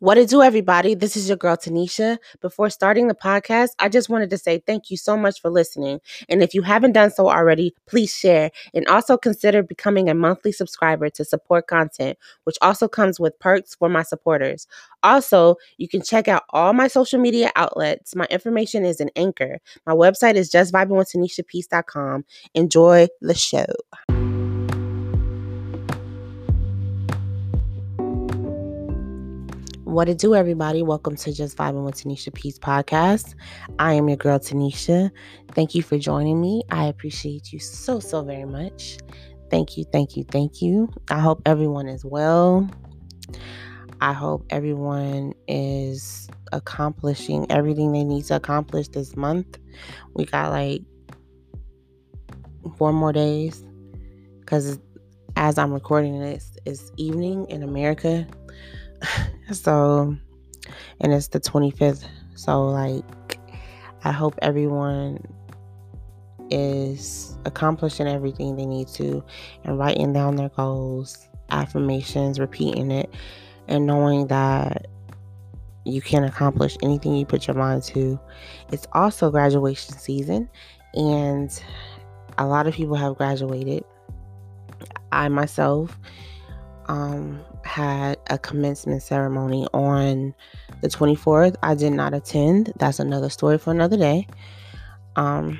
What it do, everybody? This is your girl Tanisha. Before starting the podcast, I just wanted to say thank you so much for listening. And if you haven't done so already, please share and also consider becoming a monthly subscriber to support content, which also comes with perks for my supporters. Also, you can check out all my social media outlets. My information is in Anchor. My website is justvibingwithtanishapeace.com. Enjoy the show. What it do, everybody? Welcome to Just Vibing with Tanisha Peace podcast. I am your girl, Tanisha. Thank you for joining me. I appreciate you so, so very much. Thank you, thank you, thank you. I hope everyone is well. I hope everyone is accomplishing everything they need to accomplish this month. We got like four more days because as I'm recording this, it's evening in America. so, and it's the 25th. So, like, I hope everyone is accomplishing everything they need to and writing down their goals, affirmations, repeating it, and knowing that you can accomplish anything you put your mind to. It's also graduation season, and a lot of people have graduated. I myself um, had a commencement ceremony on the 24th. I did not attend. That's another story for another day. Um,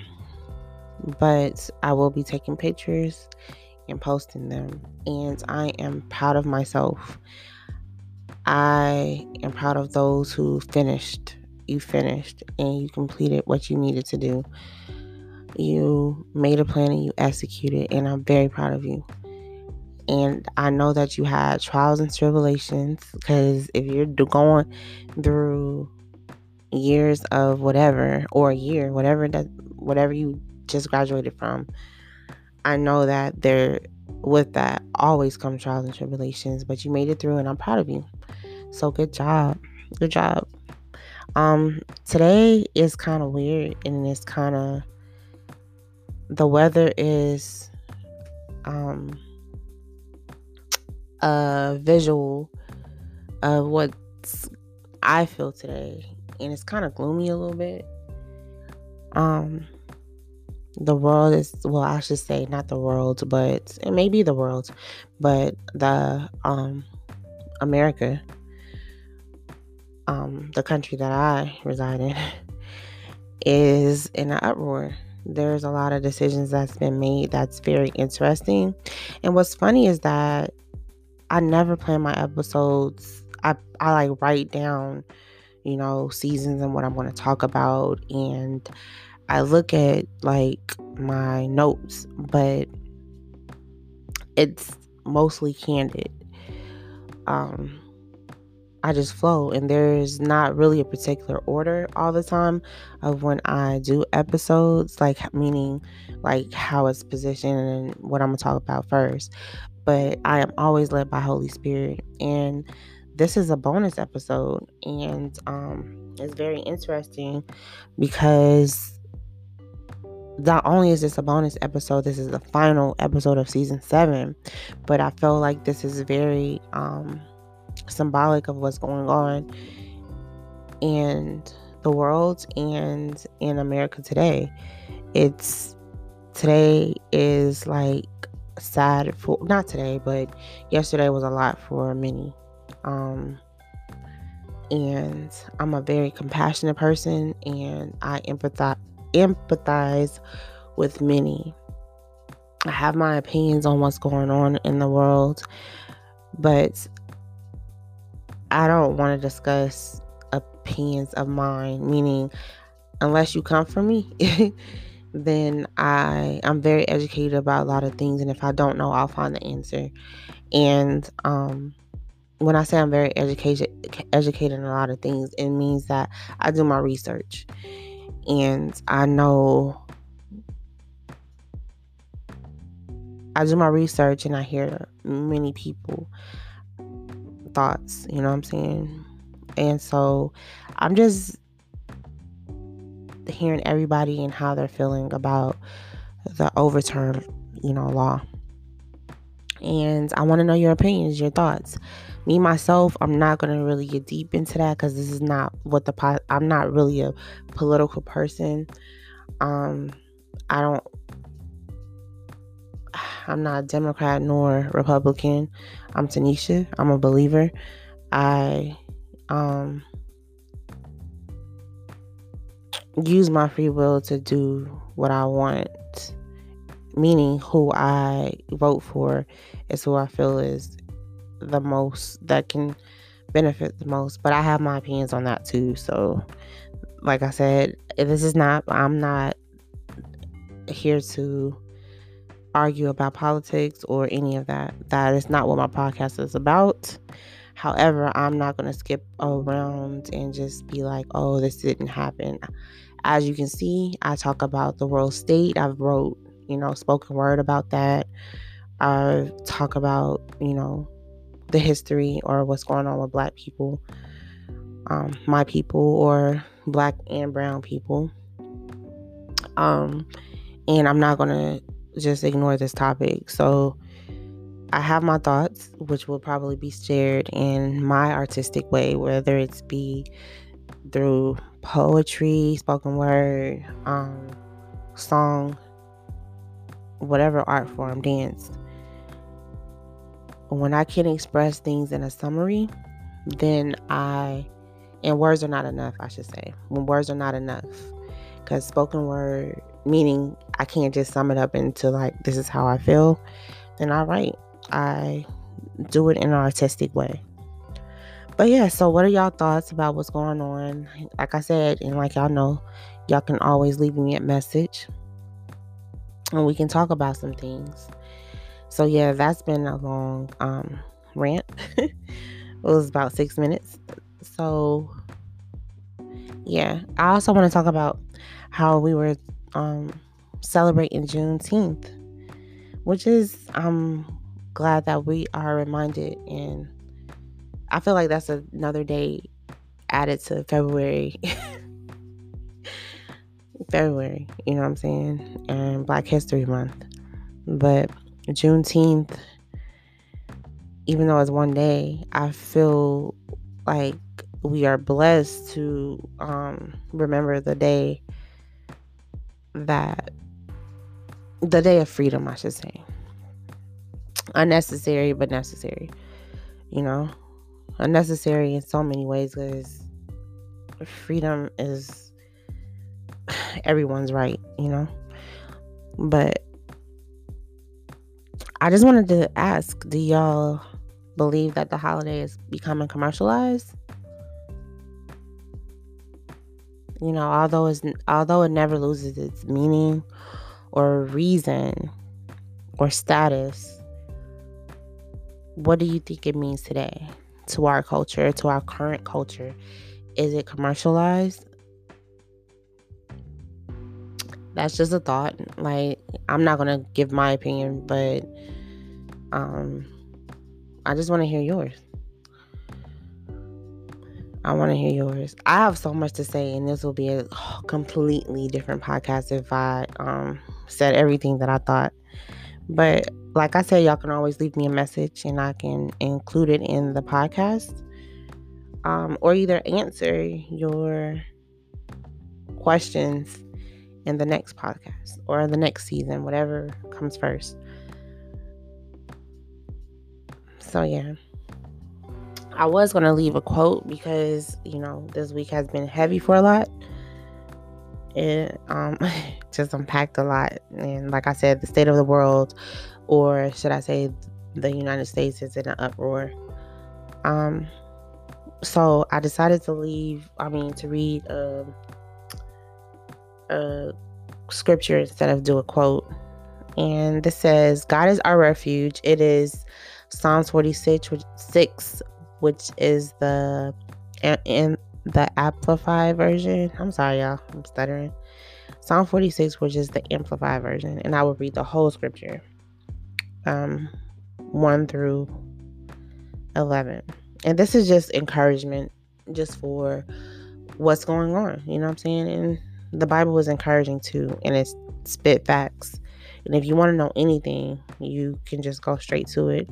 but I will be taking pictures and posting them. And I am proud of myself. I am proud of those who finished. You finished and you completed what you needed to do. You made a plan and you executed, and I'm very proud of you. And I know that you had trials and tribulations because if you're going through years of whatever or a year, whatever that whatever you just graduated from, I know that there with that always come trials and tribulations, but you made it through and I'm proud of you. So good job. Good job. Um today is kind of weird and it's kind of the weather is um a visual of what I feel today, and it's kind of gloomy a little bit. Um, the world is well, I should say not the world, but it may be the world, but the um America, um, the country that I reside in, is in an uproar there's a lot of decisions that's been made that's very interesting. And what's funny is that I never plan my episodes. I I like write down, you know, seasons and what I'm going to talk about and I look at like my notes, but it's mostly candid. Um I just flow and there's not really a particular order all the time of when I do episodes, like meaning like how it's positioned and what I'm gonna talk about first but I am always led by Holy Spirit. And this is a bonus episode, and um, it's very interesting because not only is this a bonus episode, this is the final episode of season seven, but I feel like this is very um, symbolic of what's going on in the world and in America today. It's today is like sad for not today, but yesterday was a lot for many. Um, and I'm a very compassionate person, and I empathize empathize with many. I have my opinions on what's going on in the world, but I don't want to discuss opinions of mine, meaning unless you come for me. then I I'm very educated about a lot of things and if I don't know I'll find the answer. And um when I say I'm very educated educated in a lot of things, it means that I do my research. And I know I do my research and I hear many people thoughts, you know what I'm saying? And so I'm just hearing everybody and how they're feeling about the overturn, you know, law. And I want to know your opinions, your thoughts, me myself, I'm not gonna really get deep into that because this is not what the po- I'm not really a political person. Um, I don't. I'm not a Democrat nor Republican. I'm Tanisha. I'm a believer. I um use my free will to do what I want, meaning who I vote for is who I feel is the most that can benefit the most. But I have my opinions on that too. So, like I said, this is not, I'm not here to argue about politics or any of that. That is not what my podcast is about. However, I'm not going to skip around and just be like, oh, this didn't happen. As you can see, I talk about the world state. I've wrote, you know, spoken word about that. I talk about, you know, the history or what's going on with black people, um, my people, or black and brown people. Um, and I'm not going to just ignore this topic. So, I have my thoughts, which will probably be shared in my artistic way, whether it's be through poetry, spoken word, um, song, whatever art form, dance. When I can express things in a summary, then I, and words are not enough, I should say. When words are not enough, because spoken word, meaning I can't just sum it up into like, this is how I feel, then I write. I do it in an artistic way. But yeah, so what are y'all thoughts about what's going on? Like I said, and like y'all know, y'all can always leave me a message and we can talk about some things. So yeah, that's been a long um rant. it was about six minutes. So yeah, I also want to talk about how we were um celebrating Juneteenth, which is um glad that we are reminded and I feel like that's another day added to February. February, you know what I'm saying? And Black History Month. But Juneteenth, even though it's one day, I feel like we are blessed to um, remember the day that the day of freedom, I should say unnecessary but necessary. You know, unnecessary in so many ways because freedom is everyone's right, you know. But I just wanted to ask do y'all believe that the holiday is becoming commercialized? You know, although it's although it never loses its meaning or reason or status, what do you think it means today to our culture, to our current culture? Is it commercialized? That's just a thought. Like, I'm not gonna give my opinion, but um, I just want to hear yours. I want to hear yours. I have so much to say, and this will be a completely different podcast if I um, said everything that I thought. But like I said, y'all can always leave me a message and I can include it in the podcast. Um, or either answer your questions in the next podcast or the next season, whatever comes first. So, yeah. I was going to leave a quote because, you know, this week has been heavy for a lot. It um, just unpacked a lot. And like I said, the state of the world, or should I say, the United States is in an uproar. Um, so I decided to leave, I mean, to read a, a scripture instead of do a quote. And this says, God is our refuge. It is Psalms 46, which, 6, which is the in the Amplified version. I'm sorry, y'all. I'm stuttering. Psalm 46, which is the Amplified version, and I will read the whole scripture, um, 1 through 11. And this is just encouragement, just for what's going on. You know what I'm saying? And the Bible is encouraging too, and it's spit facts. And if you want to know anything, you can just go straight to it.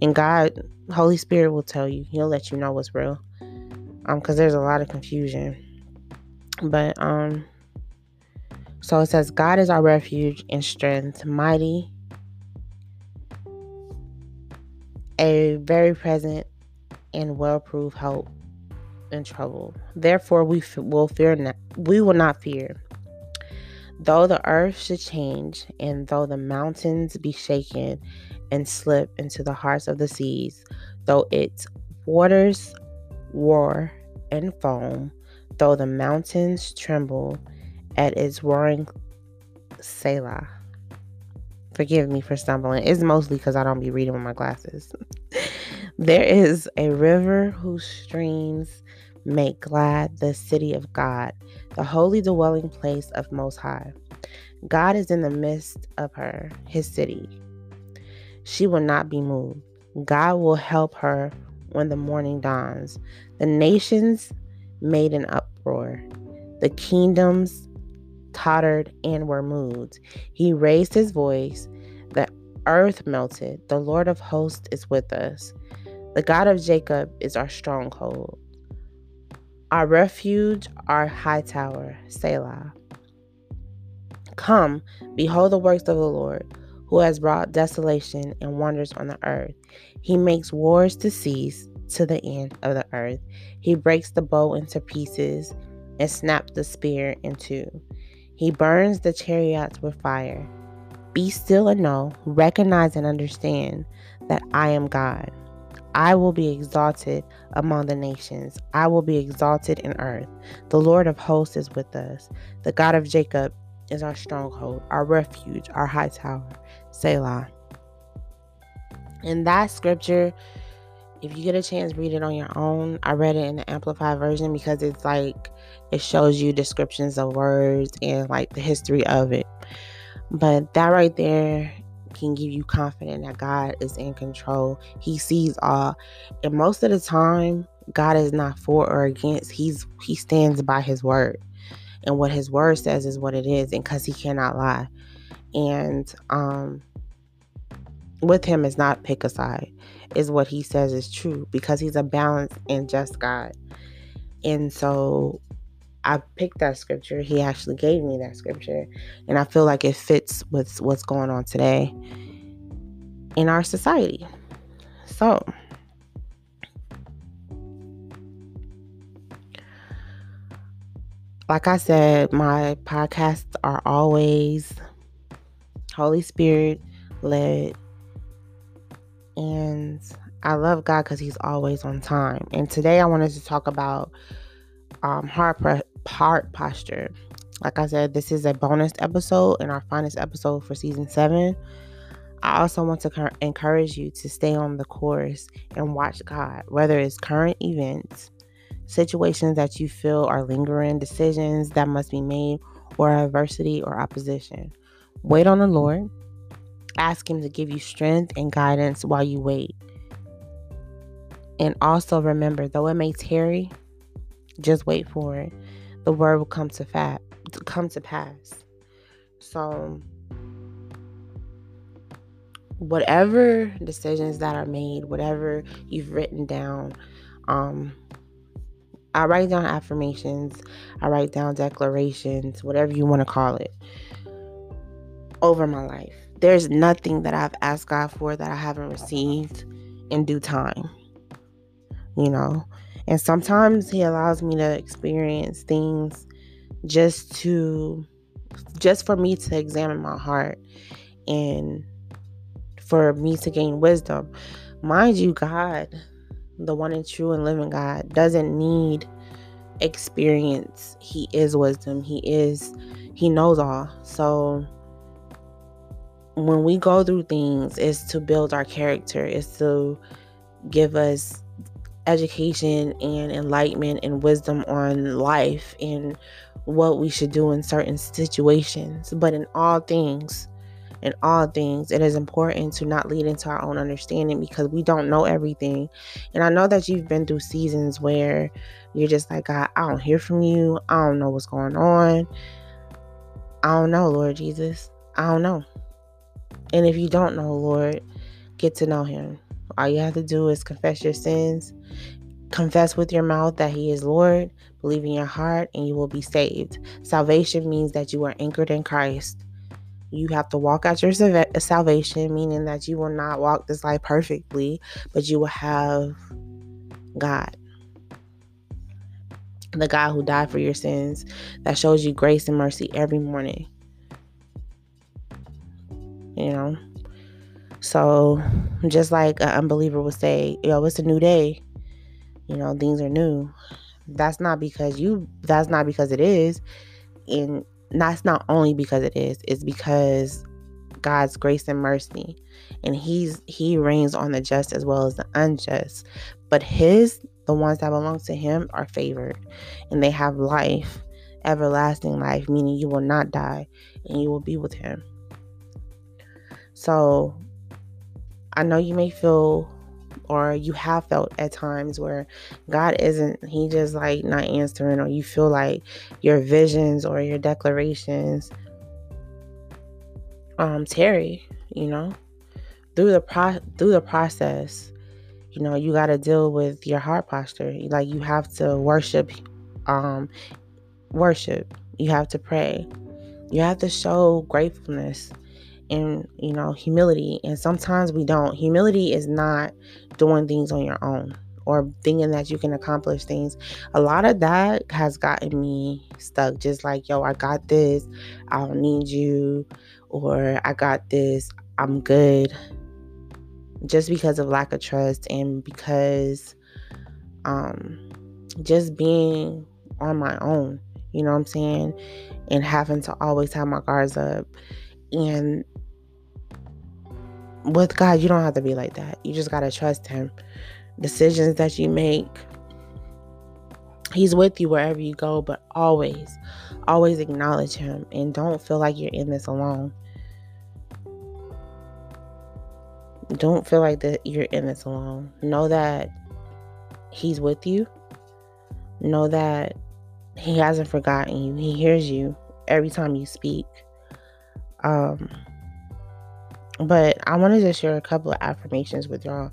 And God, Holy Spirit will tell you. He'll let you know what's real. Um, because there's a lot of confusion. But um so it says, God is our refuge and strength, mighty, a very present and well proved help in trouble. Therefore, we f- will fear not, we will not fear. Though the earth should change, and though the mountains be shaken and slip into the hearts of the seas, though its waters roar and foam, though the mountains tremble at its roaring Selah. Forgive me for stumbling. It's mostly because I don't be reading with my glasses. there is a river whose streams make glad the city of God, the holy dwelling place of Most High. God is in the midst of her, his city. She will not be moved. God will help her when the morning dawns. The nations made an uproar. The kingdoms tottered and were moved. He raised his voice. The earth melted. The Lord of hosts is with us. The God of Jacob is our stronghold, our refuge, our high tower, Selah. Come, behold the works of the Lord, who has brought desolation and wonders on the earth. He makes wars to cease to the end of the earth. He breaks the bow into pieces and snaps the spear in two. He burns the chariots with fire. Be still and know, recognize and understand that I am God. I will be exalted among the nations. I will be exalted in earth. The Lord of hosts is with us. The God of Jacob is our stronghold, our refuge, our high tower. Selah. In that scripture, if you get a chance, read it on your own. I read it in the amplified version because it's like it shows you descriptions of words and like the history of it. But that right there can give you confidence that God is in control. He sees all. And most of the time, God is not for or against. He's he stands by his word. And what his word says is what it is, and because he cannot lie. And um with him is not pick a side, is what he says is true because he's a balanced and just God. And so I picked that scripture. He actually gave me that scripture. And I feel like it fits with what's going on today in our society. So, like I said, my podcasts are always Holy Spirit led. And I love God because He's always on time. And today I wanted to talk about um, heart heart posture. Like I said, this is a bonus episode and our finest episode for season seven. I also want to encourage you to stay on the course and watch God, whether it's current events, situations that you feel are lingering, decisions that must be made, or adversity or opposition. Wait on the Lord. Ask Him to give you strength and guidance while you wait. And also remember, though it may tarry, just wait for it the word will come to fat come to pass. So whatever decisions that are made, whatever you've written down, um I write down affirmations, I write down declarations, whatever you want to call it, over my life. There's nothing that I've asked God for that I haven't received in due time. You know, and sometimes he allows me to experience things just to just for me to examine my heart and for me to gain wisdom. Mind you, God, the one and true and living God, doesn't need experience. He is wisdom. He is, He knows all. So when we go through things, is to build our character, is to give us education and enlightenment and wisdom on life and what we should do in certain situations. But in all things, in all things, it is important to not lead into our own understanding because we don't know everything. And I know that you've been through seasons where you're just like, God, I don't hear from you. I don't know what's going on. I don't know, Lord Jesus. I don't know. And if you don't know Lord, get to know him. All you have to do is confess your sins, confess with your mouth that he is Lord, believe in your heart, and you will be saved. Salvation means that you are anchored in Christ. You have to walk out your salvation, meaning that you will not walk this life perfectly, but you will have God. The God who died for your sins, that shows you grace and mercy every morning. You know? So, just like an unbeliever would say, yo, it's a new day. You know, things are new. That's not because you, that's not because it is. And that's not only because it is, it's because God's grace and mercy. And he's he rains on the just as well as the unjust. But his the ones that belong to him are favored and they have life, everlasting life, meaning you will not die and you will be with him. So I know you may feel or you have felt at times where God isn't, He just like not answering, or you feel like your visions or your declarations um tarry, you know, through the pro through the process, you know, you got to deal with your heart posture. Like you have to worship, um, worship. You have to pray. You have to show gratefulness and you know humility. And sometimes we don't. Humility is not doing things on your own or thinking that you can accomplish things. A lot of that has gotten me stuck. Just like yo i got this. I don't need you. Or i got this. I'm good. Just because of lack of trust and because um just being on my own. You know what i'm saying? And having to always have my guards up. And with God, you don't have to be like that. You just got to trust Him. Decisions that you make, He's with you wherever you go, but always, always acknowledge Him and don't feel like you're in this alone. Don't feel like that you're in this alone. Know that He's with you. Know that He hasn't forgotten you. He hears you every time you speak. Um, but I wanted to share a couple of affirmations with y'all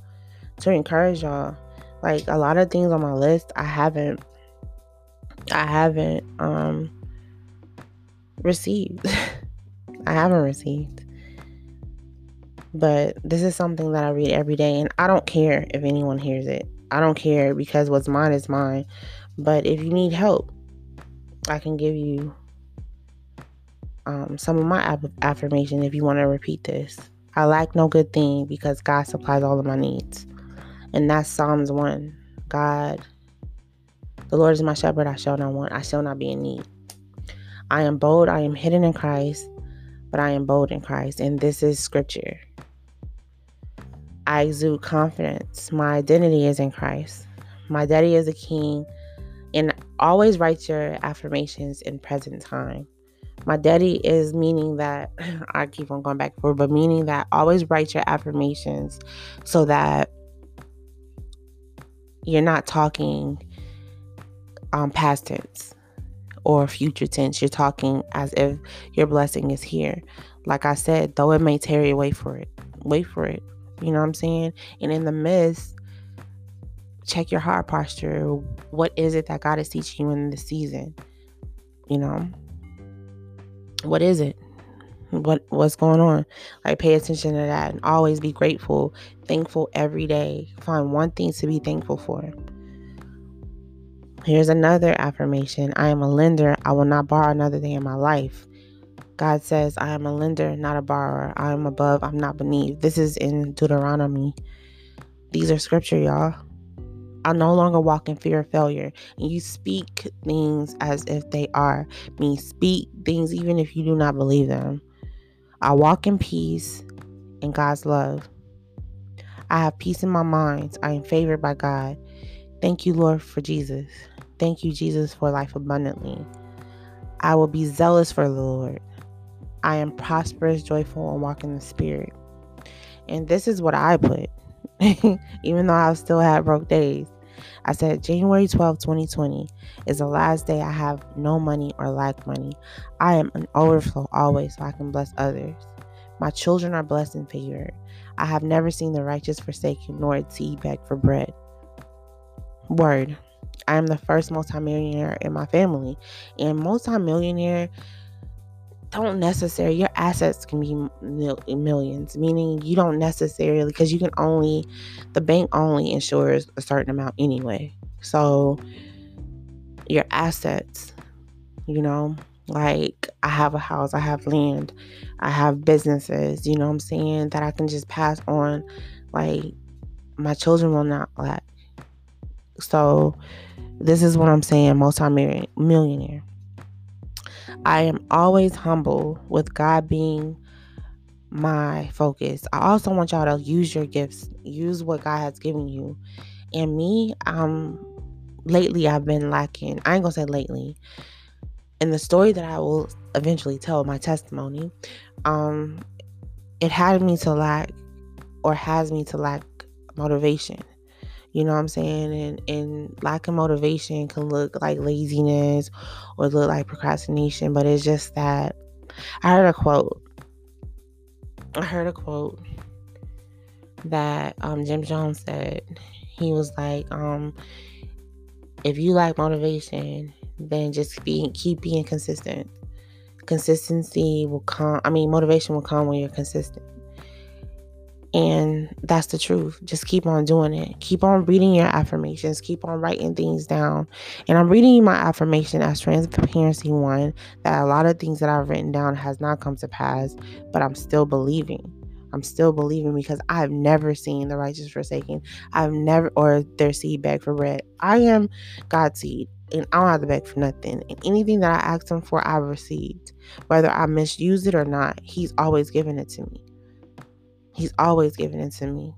to encourage y'all. Like a lot of things on my list, I haven't, I haven't um received. I haven't received. But this is something that I read every day, and I don't care if anyone hears it. I don't care because what's mine is mine. But if you need help, I can give you um, some of my affirmation if you want to repeat this. I lack no good thing because God supplies all of my needs. And that's Psalms 1. God, the Lord is my shepherd, I shall not want, I shall not be in need. I am bold, I am hidden in Christ, but I am bold in Christ. And this is scripture. I exude confidence. My identity is in Christ. My daddy is a king. And always write your affirmations in present time. My daddy is meaning that I keep on going back for, but meaning that always write your affirmations so that you're not talking um, past tense or future tense. You're talking as if your blessing is here. Like I said, though it may tarry, wait for it. Wait for it. You know what I'm saying? And in the midst, check your heart posture. What is it that God is teaching you in this season? You know? What is it? What what's going on? Like pay attention to that and always be grateful, thankful every day. Find one thing to be thankful for. Here's another affirmation. I am a lender. I will not borrow another day in my life. God says, I am a lender, not a borrower. I am above, I'm not beneath. This is in Deuteronomy. These are scripture, y'all. I no longer walk in fear of failure. And you speak things as if they are. I mean, speak things even if you do not believe them. I walk in peace and God's love. I have peace in my mind. I am favored by God. Thank you, Lord, for Jesus. Thank you, Jesus, for life abundantly. I will be zealous for the Lord. I am prosperous, joyful, and walk in the Spirit. And this is what I put. even though I still had broke days. I said, January 12, 2020 is the last day I have no money or lack money. I am an overflow always so I can bless others. My children are blessed and favored. I have never seen the righteous forsaken nor its seed beg for bread. Word. I am the first multimillionaire in my family. And multimillionaire don't necessarily your assets can be mil- millions meaning you don't necessarily because you can only the bank only insures a certain amount anyway. So your assets you know like i have a house i have land i have businesses you know what i'm saying that i can just pass on like my children will not lack. So this is what i'm saying multi-millionaire I am always humble with God being my focus. I also want y'all to use your gifts, use what God has given you. And me, um, lately I've been lacking. I ain't gonna say lately. In the story that I will eventually tell, my testimony, um, it had me to lack or has me to lack motivation. You know what I'm saying? And and lack of motivation can look like laziness or look like procrastination, but it's just that I heard a quote. I heard a quote that um, Jim Jones said. He was like, um, if you lack motivation, then just be keep being consistent. Consistency will come. I mean, motivation will come when you're consistent. And that's the truth. Just keep on doing it. Keep on reading your affirmations. Keep on writing things down. And I'm reading my affirmation as transparency one that a lot of things that I've written down has not come to pass, but I'm still believing. I'm still believing because I've never seen the righteous forsaken. I've never, or their seed beg for bread. I am God's seed and I don't have to beg for nothing. And anything that I asked Him for, I've received. Whether I misuse it or not, He's always given it to me. He's always giving it to me.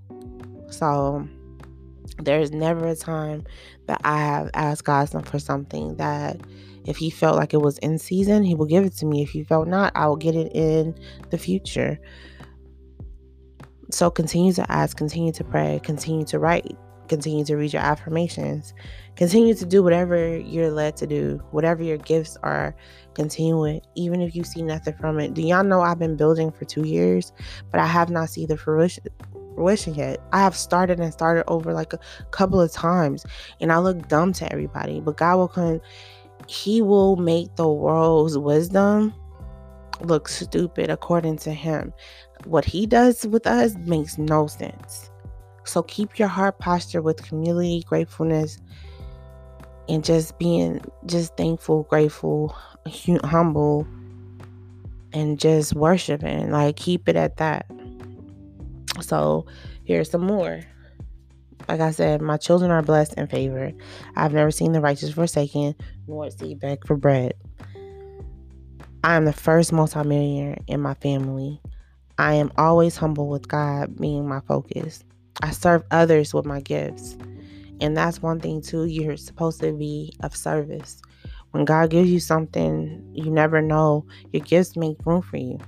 So there's never a time that I have asked God for something that if he felt like it was in season, he will give it to me. If he felt not, I will get it in the future. So continue to ask, continue to pray, continue to write, continue to read your affirmations, continue to do whatever you're led to do, whatever your gifts are, continue it, even if you see nothing from it. Do y'all know I've been building for two years, but I have not seen the fruition fruition yet. I have started and started over like a couple of times, and I look dumb to everybody, but God will come, He will make the world's wisdom look stupid according to Him. What He does with us makes no sense. So keep your heart posture with humility, gratefulness, and just being just thankful, grateful, humble, and just worshiping. Like keep it at that. So here's some more. Like I said, my children are blessed and favored. I've never seen the righteous forsaken, nor seed beg for bread. I am the first multimillionaire in my family. I am always humble with God being my focus. I serve others with my gifts. And that's one thing, too. You're supposed to be of service. When God gives you something, you never know. Your gifts make room for you.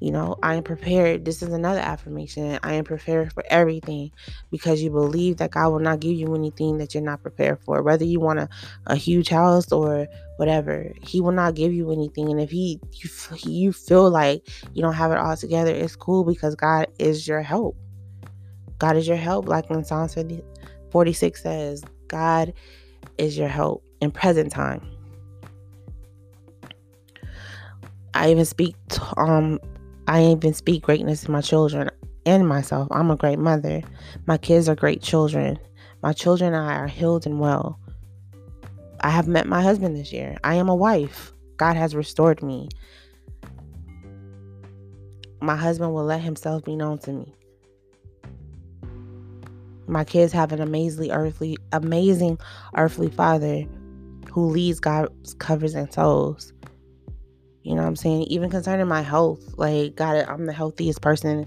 You know, I am prepared. This is another affirmation. I am prepared for everything because you believe that God will not give you anything that you're not prepared for. Whether you want a, a huge house or whatever, He will not give you anything. And if He you, you feel like you don't have it all together, it's cool because God is your help. God is your help. Like in Psalm 46 says, God is your help in present time. I even speak um I even speak greatness to my children and myself. I'm a great mother. My kids are great children. My children and I are healed and well. I have met my husband this year. I am a wife. God has restored me. My husband will let himself be known to me. My kids have an amazingly earthly, amazing earthly father who leads God's covers and souls. You know what I'm saying? Even concerning my health, like God, I'm the healthiest person.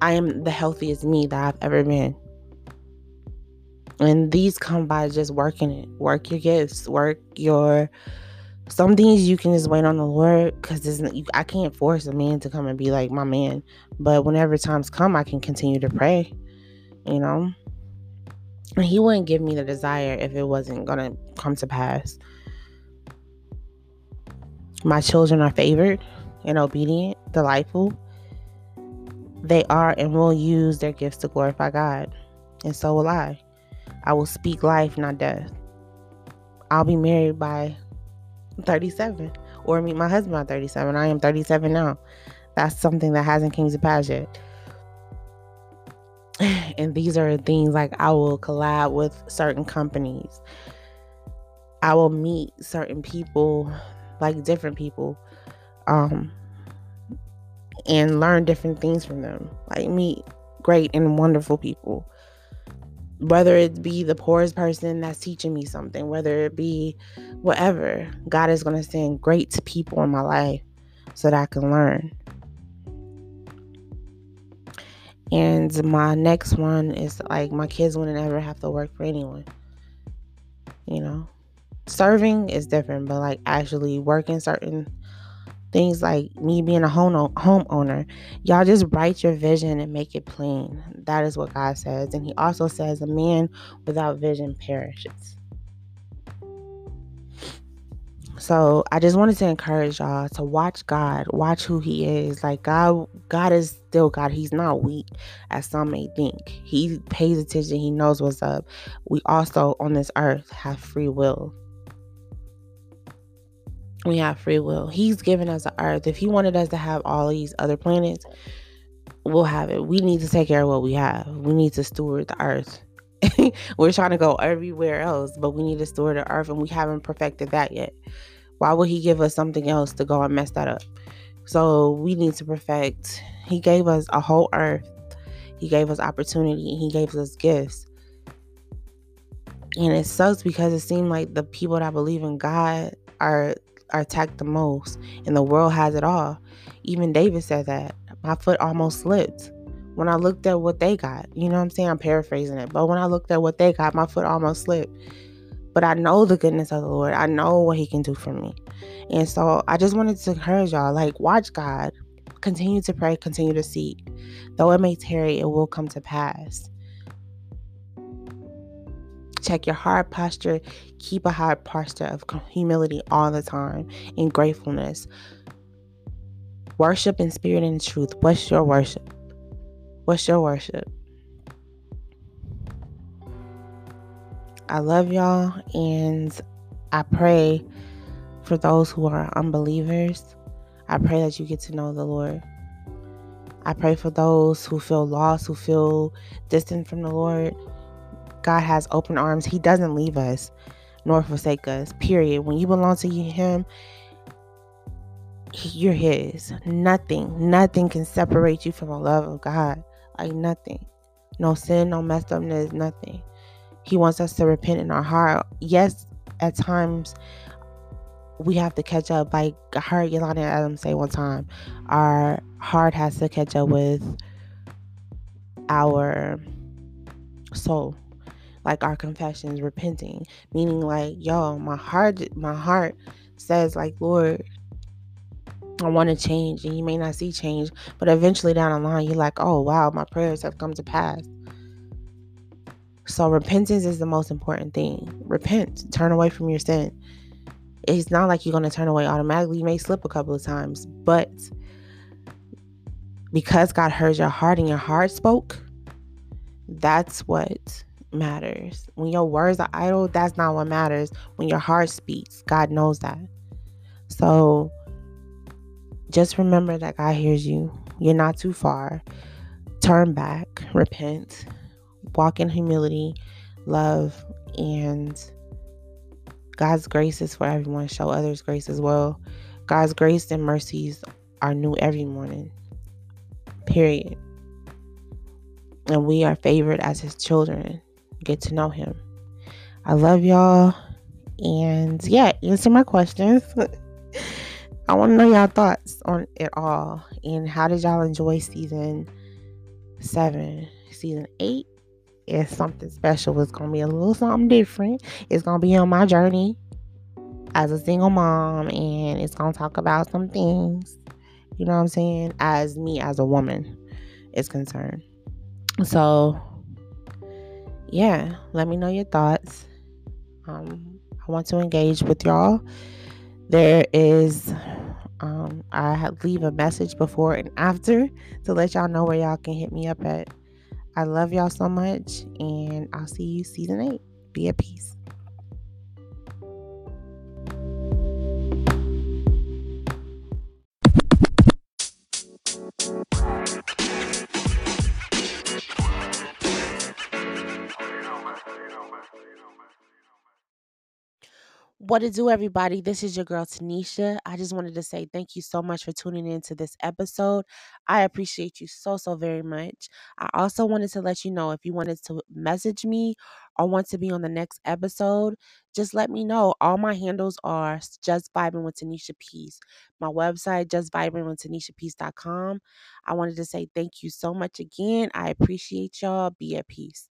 I am the healthiest me that I've ever been. And these come by just working it. Work your gifts. Work your. Some things you can just wait on the Lord because I can't force a man to come and be like my man. But whenever times come, I can continue to pray you know? And he wouldn't give me the desire if it wasn't going to come to pass. My children are favored and obedient, delightful. they are and will use their gifts to glorify God. And so will I. I will speak life, not death. I'll be married by 37 or meet my husband by 37. I am 37 now. That's something that hasn't came to pass yet. And these are things like I will collab with certain companies. I will meet certain people, like different people, um, and learn different things from them. Like meet great and wonderful people whether it be the poorest person that's teaching me something, whether it be whatever, God is going to send great people in my life so that I can learn. And my next one is like my kids wouldn't ever have to work for anyone. You know, serving is different, but like actually working certain things like me being a home homeowner y'all just write your vision and make it plain. That is what god says. And he also says a man without vision perishes so i just wanted to encourage y'all to watch god watch who he is like god god is still god he's not weak as some may think he pays attention he knows what's up we also on this earth have free will we have free will. He's given us the earth. If he wanted us to have all these other planets, we'll have it. We need to take care of what we have. We need to steward the earth. We're trying to go everywhere else, but we need to store the earth and we haven't perfected that yet. Why would he give us something else to go and mess that up? So we need to perfect. He gave us a whole earth. He gave us opportunity. He gave us gifts. And it sucks because it seemed like the people that believe in God are are attacked the most, and the world has it all. Even David said that. My foot almost slipped when I looked at what they got. You know what I'm saying? I'm paraphrasing it, but when I looked at what they got, my foot almost slipped. But I know the goodness of the Lord. I know what He can do for me. And so I just wanted to encourage y'all like, watch God, continue to pray, continue to seek. Though it may tarry, it will come to pass. Check your heart posture. Keep a heart posture of humility all the time and gratefulness. Worship in spirit and truth. What's your worship? What's your worship? I love y'all and I pray for those who are unbelievers. I pray that you get to know the Lord. I pray for those who feel lost, who feel distant from the Lord. God has open arms. He doesn't leave us nor forsake us. Period. When you belong to Him, you're His. Nothing, nothing can separate you from the love of God. Like nothing. No sin, no messed upness, nothing. He wants us to repent in our heart. Yes, at times we have to catch up. Like I heard Yolanda Adams say one time, our heart has to catch up with our soul like our confessions repenting meaning like yo my heart my heart says like lord I want to change and you may not see change but eventually down the line you're like oh wow my prayers have come to pass so repentance is the most important thing repent turn away from your sin it's not like you're going to turn away automatically you may slip a couple of times but because God heard your heart and your heart spoke that's what matters. When your words are idle, that's not what matters. When your heart speaks, God knows that. So just remember that God hears you. You're not too far. Turn back, repent, walk in humility, love, and God's grace is for everyone. Show others grace as well. God's grace and mercies are new every morning. Period. And we are favored as his children get to know him. I love y'all. And yeah, answer my questions. I want to know y'all thoughts on it all. And how did y'all enjoy season seven? Season eight is something special. It's to be a little something different. It's to be on my journey as a single mom. And it's to talk about some things, you know what I'm saying, as me as a woman is concerned. So yeah, let me know your thoughts. Um, I want to engage with y'all. There is Um, I leave a message before and after to let y'all know where y'all can hit me up at. I love y'all so much, and I'll see you season eight. Be at peace. What to do, everybody? This is your girl Tanisha. I just wanted to say thank you so much for tuning in to this episode. I appreciate you so, so very much. I also wanted to let you know if you wanted to message me or want to be on the next episode, just let me know. All my handles are just vibing with Tanisha Peace. My website, just vibing with TanishaPeace.com. I wanted to say thank you so much again. I appreciate y'all. Be at peace.